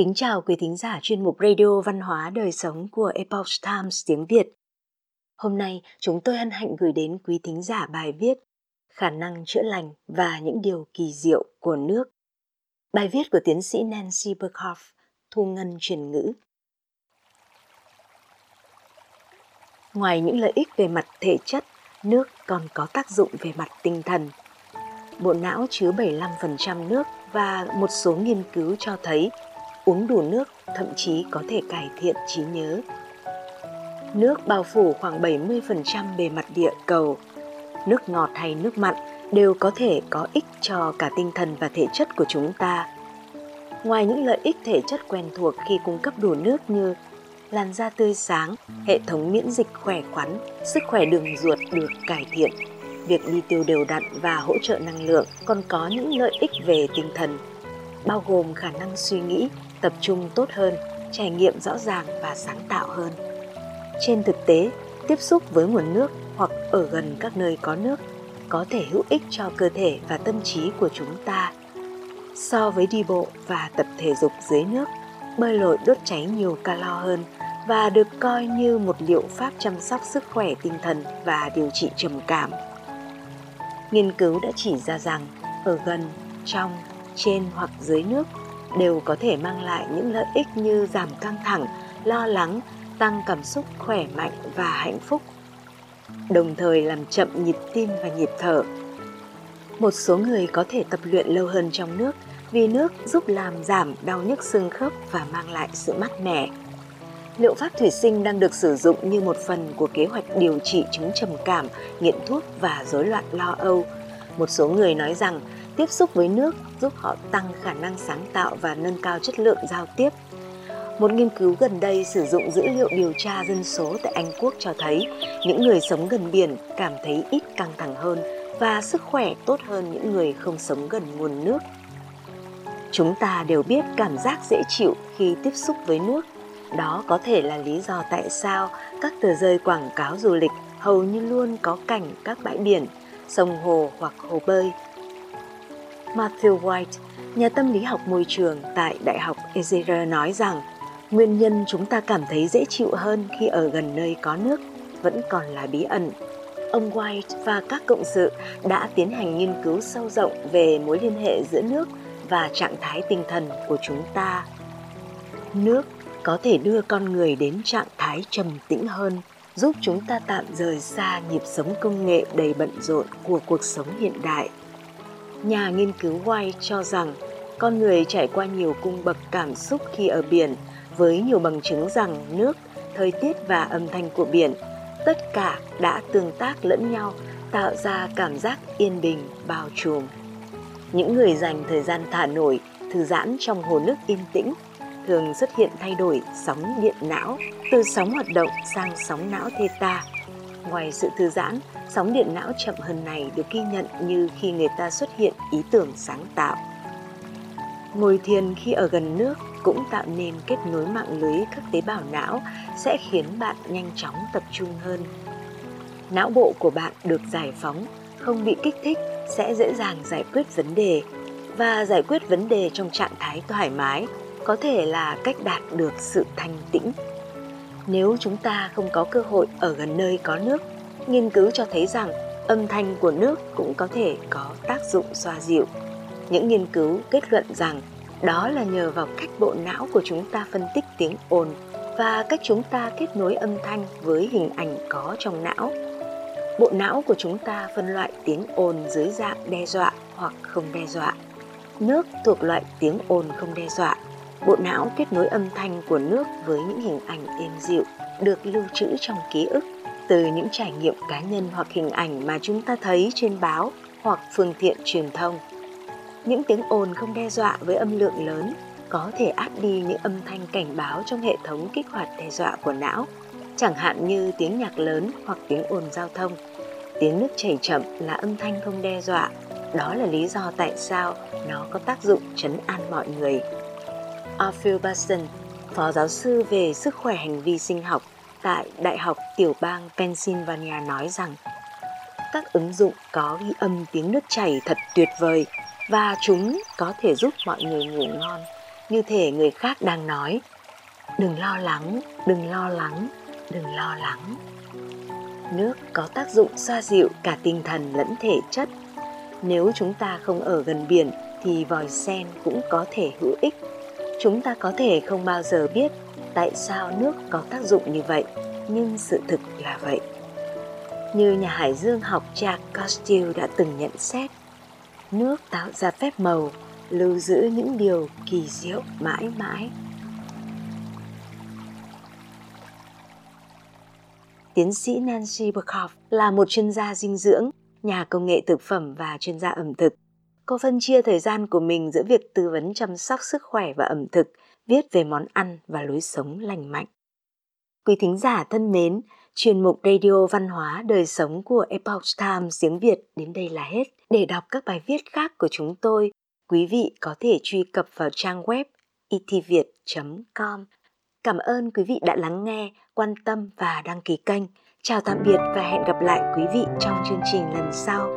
Kính chào quý thính giả chuyên mục Radio Văn hóa Đời Sống của Epoch Times tiếng Việt. Hôm nay chúng tôi hân hạnh gửi đến quý thính giả bài viết Khả năng chữa lành và những điều kỳ diệu của nước. Bài viết của tiến sĩ Nancy Berkhoff, thu ngân truyền ngữ. Ngoài những lợi ích về mặt thể chất, nước còn có tác dụng về mặt tinh thần. Bộ não chứa 75% nước và một số nghiên cứu cho thấy uống đủ nước thậm chí có thể cải thiện trí nhớ. Nước bao phủ khoảng 70% bề mặt địa cầu. Nước ngọt hay nước mặn đều có thể có ích cho cả tinh thần và thể chất của chúng ta. Ngoài những lợi ích thể chất quen thuộc khi cung cấp đủ nước như làn da tươi sáng, hệ thống miễn dịch khỏe khoắn, sức khỏe đường ruột được cải thiện. Việc đi tiêu đều đặn và hỗ trợ năng lượng còn có những lợi ích về tinh thần, bao gồm khả năng suy nghĩ, tập trung tốt hơn, trải nghiệm rõ ràng và sáng tạo hơn. Trên thực tế, tiếp xúc với nguồn nước hoặc ở gần các nơi có nước có thể hữu ích cho cơ thể và tâm trí của chúng ta. So với đi bộ và tập thể dục dưới nước, bơi lội đốt cháy nhiều calo hơn và được coi như một liệu pháp chăm sóc sức khỏe tinh thần và điều trị trầm cảm. Nghiên cứu đã chỉ ra rằng ở gần, trong, trên hoặc dưới nước đều có thể mang lại những lợi ích như giảm căng thẳng, lo lắng, tăng cảm xúc khỏe mạnh và hạnh phúc, đồng thời làm chậm nhịp tim và nhịp thở. Một số người có thể tập luyện lâu hơn trong nước vì nước giúp làm giảm đau nhức xương khớp và mang lại sự mát mẻ. Liệu pháp thủy sinh đang được sử dụng như một phần của kế hoạch điều trị chứng trầm cảm, nghiện thuốc và rối loạn lo âu. Một số người nói rằng tiếp xúc với nước giúp họ tăng khả năng sáng tạo và nâng cao chất lượng giao tiếp. Một nghiên cứu gần đây sử dụng dữ liệu điều tra dân số tại Anh Quốc cho thấy những người sống gần biển cảm thấy ít căng thẳng hơn và sức khỏe tốt hơn những người không sống gần nguồn nước. Chúng ta đều biết cảm giác dễ chịu khi tiếp xúc với nước. Đó có thể là lý do tại sao các tờ rơi quảng cáo du lịch hầu như luôn có cảnh các bãi biển, sông hồ hoặc hồ bơi Matthew White, nhà tâm lý học môi trường tại Đại học Ezra nói rằng nguyên nhân chúng ta cảm thấy dễ chịu hơn khi ở gần nơi có nước vẫn còn là bí ẩn. Ông White và các cộng sự đã tiến hành nghiên cứu sâu rộng về mối liên hệ giữa nước và trạng thái tinh thần của chúng ta. Nước có thể đưa con người đến trạng thái trầm tĩnh hơn, giúp chúng ta tạm rời xa nhịp sống công nghệ đầy bận rộn của cuộc sống hiện đại Nhà nghiên cứu White cho rằng con người trải qua nhiều cung bậc cảm xúc khi ở biển với nhiều bằng chứng rằng nước, thời tiết và âm thanh của biển tất cả đã tương tác lẫn nhau tạo ra cảm giác yên bình bao trùm. Những người dành thời gian thả nổi, thư giãn trong hồ nước yên tĩnh thường xuất hiện thay đổi sóng điện não từ sóng hoạt động sang sóng não theta. Ngoài sự thư giãn, Sóng điện não chậm hơn này được ghi nhận như khi người ta xuất hiện ý tưởng sáng tạo. Ngồi thiền khi ở gần nước cũng tạo nên kết nối mạng lưới các tế bào não sẽ khiến bạn nhanh chóng tập trung hơn. Não bộ của bạn được giải phóng, không bị kích thích sẽ dễ dàng giải quyết vấn đề và giải quyết vấn đề trong trạng thái thoải mái có thể là cách đạt được sự thanh tĩnh. Nếu chúng ta không có cơ hội ở gần nơi có nước, nghiên cứu cho thấy rằng âm thanh của nước cũng có thể có tác dụng xoa dịu. Những nghiên cứu kết luận rằng đó là nhờ vào cách bộ não của chúng ta phân tích tiếng ồn và cách chúng ta kết nối âm thanh với hình ảnh có trong não. Bộ não của chúng ta phân loại tiếng ồn dưới dạng đe dọa hoặc không đe dọa. Nước thuộc loại tiếng ồn không đe dọa. Bộ não kết nối âm thanh của nước với những hình ảnh êm dịu được lưu trữ trong ký ức từ những trải nghiệm cá nhân hoặc hình ảnh mà chúng ta thấy trên báo hoặc phương tiện truyền thông. Những tiếng ồn không đe dọa với âm lượng lớn có thể át đi những âm thanh cảnh báo trong hệ thống kích hoạt đe dọa của não, chẳng hạn như tiếng nhạc lớn hoặc tiếng ồn giao thông. Tiếng nước chảy chậm là âm thanh không đe dọa, đó là lý do tại sao nó có tác dụng chấn an mọi người. Arthur Basson, phó giáo sư về sức khỏe hành vi sinh học tại Đại học Tiểu bang Pennsylvania nói rằng các ứng dụng có ghi âm tiếng nước chảy thật tuyệt vời và chúng có thể giúp mọi người ngủ ngon. như thể người khác đang nói đừng lo lắng đừng lo lắng đừng lo lắng. Nước có tác dụng xoa dịu cả tinh thần lẫn thể chất. Nếu chúng ta không ở gần biển thì vòi sen cũng có thể hữu ích chúng ta có thể không bao giờ biết tại sao nước có tác dụng như vậy nhưng sự thực là vậy như nhà hải dương học Jack Costill đã từng nhận xét nước tạo ra phép màu lưu giữ những điều kỳ diệu mãi mãi Tiến sĩ Nancy Burkhoff là một chuyên gia dinh dưỡng, nhà công nghệ thực phẩm và chuyên gia ẩm thực. Cô phân chia thời gian của mình giữa việc tư vấn chăm sóc sức khỏe và ẩm thực, viết về món ăn và lối sống lành mạnh. Quý thính giả thân mến, chuyên mục Radio Văn hóa Đời Sống của Epoch Times tiếng Việt đến đây là hết. Để đọc các bài viết khác của chúng tôi, quý vị có thể truy cập vào trang web itviet.com. Cảm ơn quý vị đã lắng nghe, quan tâm và đăng ký kênh. Chào tạm biệt và hẹn gặp lại quý vị trong chương trình lần sau.